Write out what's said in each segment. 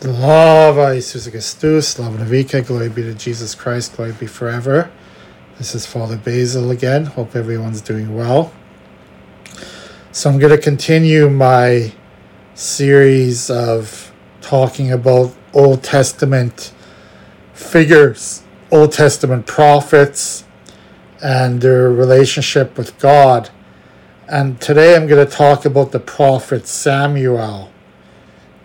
Slava Jesus Christus, Slava Navika, glory be to Jesus Christ, glory be forever. This is Father Basil again. Hope everyone's doing well. So I'm going to continue my series of talking about Old Testament figures, Old Testament prophets, and their relationship with God. And today I'm going to talk about the prophet Samuel.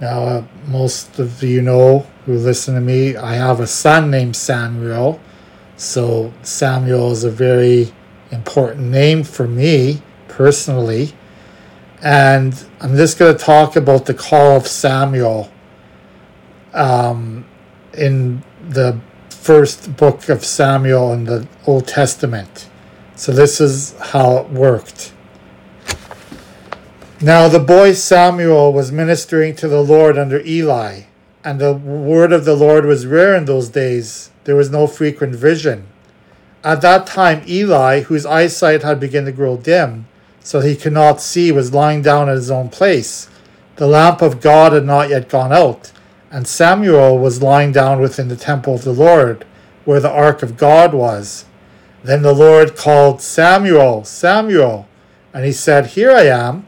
Now, uh, most of you know who listen to me, I have a son named Samuel. So, Samuel is a very important name for me personally. And I'm just going to talk about the call of Samuel um, in the first book of Samuel in the Old Testament. So, this is how it worked. Now the boy Samuel was ministering to the Lord under Eli, and the word of the Lord was rare in those days. There was no frequent vision. At that time, Eli, whose eyesight had begun to grow dim, so he could not see, was lying down at his own place. The lamp of God had not yet gone out, and Samuel was lying down within the temple of the Lord, where the ark of God was. Then the Lord called Samuel, Samuel, and he said, Here I am.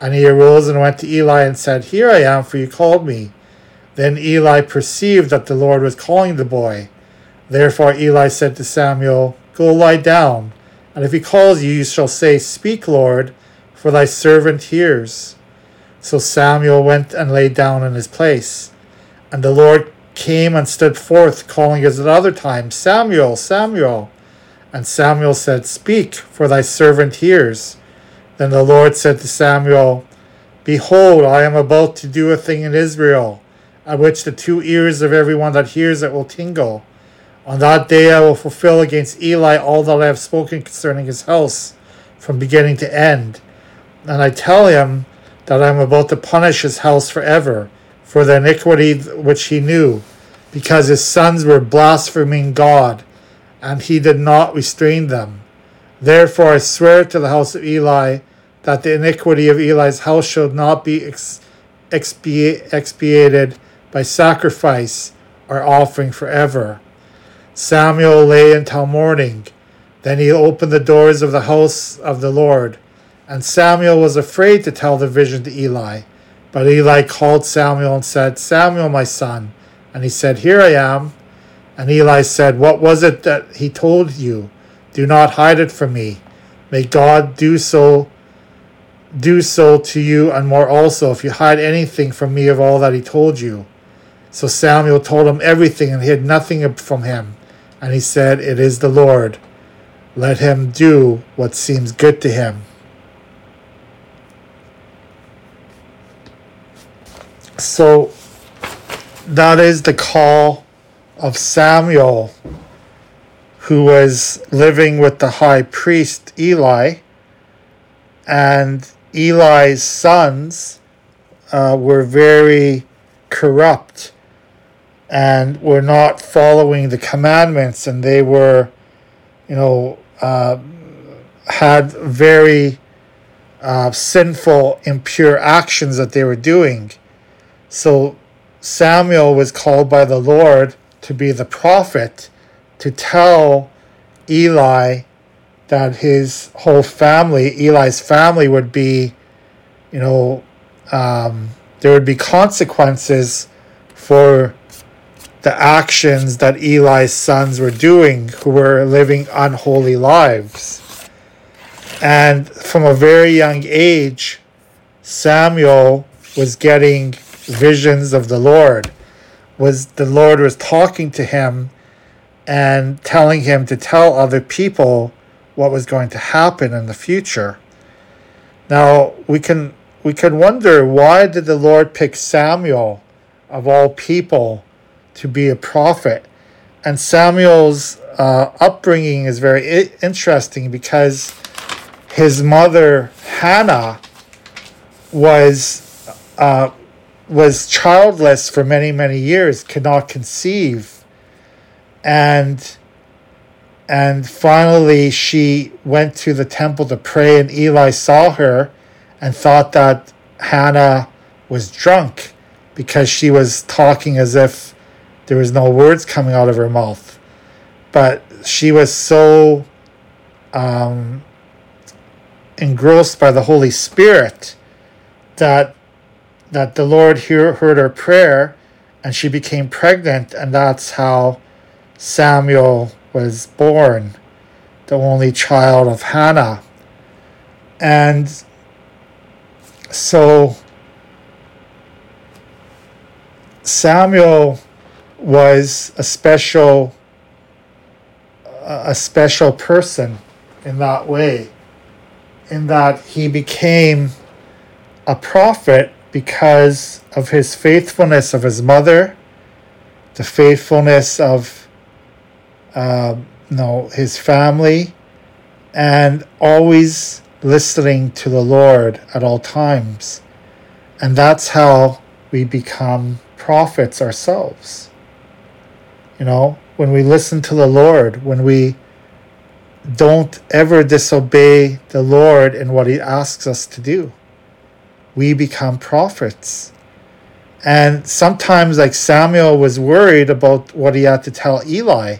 And he arose and went to Eli and said, Here I am, for you called me. Then Eli perceived that the Lord was calling the boy. Therefore Eli said to Samuel, Go lie down, and if he calls you, you shall say, Speak, Lord, for thy servant hears. So Samuel went and lay down in his place. And the Lord came and stood forth, calling as at other times, Samuel, Samuel. And Samuel said, Speak, for thy servant hears. Then the Lord said to Samuel, Behold, I am about to do a thing in Israel, at which the two ears of everyone that hears it will tingle. On that day I will fulfill against Eli all that I have spoken concerning his house, from beginning to end. And I tell him that I am about to punish his house forever, for the iniquity which he knew, because his sons were blaspheming God, and he did not restrain them. Therefore I swear to the house of Eli that the iniquity of Eli's house shall not be ex- expiated by sacrifice or offering forever. Samuel lay until morning. Then he opened the doors of the house of the Lord. And Samuel was afraid to tell the vision to Eli. But Eli called Samuel and said, Samuel, my son. And he said, Here I am. And Eli said, What was it that he told you? Do not hide it from me. May God do so do so to you and more also if you hide anything from me of all that he told you. So Samuel told him everything and hid nothing from him. And he said, It is the Lord. Let him do what seems good to him. So that is the call of Samuel, who was living with the high priest Eli. And Eli's sons uh, were very corrupt and were not following the commandments, and they were, you know, uh, had very uh, sinful, impure actions that they were doing. So Samuel was called by the Lord to be the prophet to tell Eli that his whole family, Eli's family, would be, you know, um, there would be consequences for the actions that Eli's sons were doing, who were living unholy lives. And from a very young age, Samuel was getting visions of the Lord. Was the Lord was talking to him and telling him to tell other people what was going to happen in the future. Now we can we can wonder why did the Lord pick Samuel of all people to be a prophet. And Samuel's uh, upbringing is very I- interesting because his mother Hannah was uh, was childless for many many years, could not conceive, and and finally she went to the temple to pray, and Eli saw her, and thought that Hannah was drunk because she was talking as if there was no words coming out of her mouth. But she was so um, engrossed by the Holy Spirit that that the Lord hear, heard her prayer and she became pregnant, and that's how Samuel was born, the only child of Hannah. And so Samuel was a special a special person in that way in that he became a prophet because of his faithfulness of his mother the faithfulness of uh, no his family and always listening to the lord at all times and that's how we become prophets ourselves. You know, when we listen to the Lord, when we don't ever disobey the Lord in what He asks us to do, we become prophets. And sometimes, like Samuel was worried about what he had to tell Eli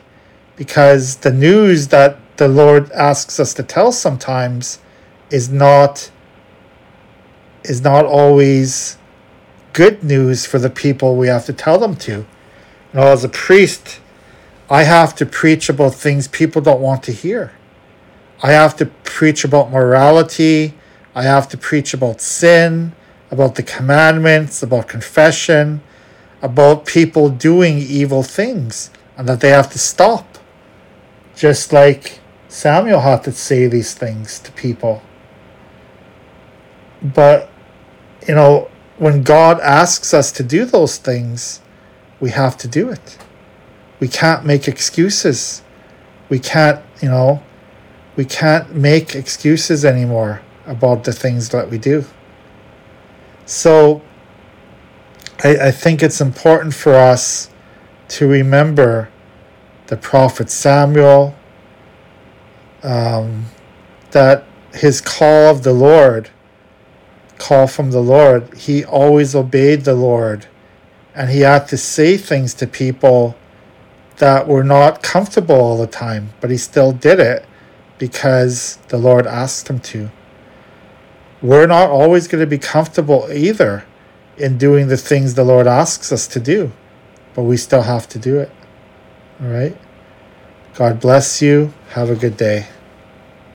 because the news that the Lord asks us to tell sometimes is not is not always good news for the people we have to tell them to. You know, as a priest, I have to preach about things people don't want to hear. I have to preach about morality. I have to preach about sin, about the commandments, about confession, about people doing evil things, and that they have to stop. Just like Samuel had to say these things to people. But, you know, when God asks us to do those things, we have to do it. We can't make excuses. We can't, you know, we can't make excuses anymore about the things that we do. So I, I think it's important for us to remember the prophet Samuel, um, that his call of the Lord call from the Lord, he always obeyed the Lord. And he had to say things to people that were not comfortable all the time, but he still did it because the Lord asked him to. We're not always going to be comfortable either in doing the things the Lord asks us to do, but we still have to do it. All right? God bless you. Have a good day.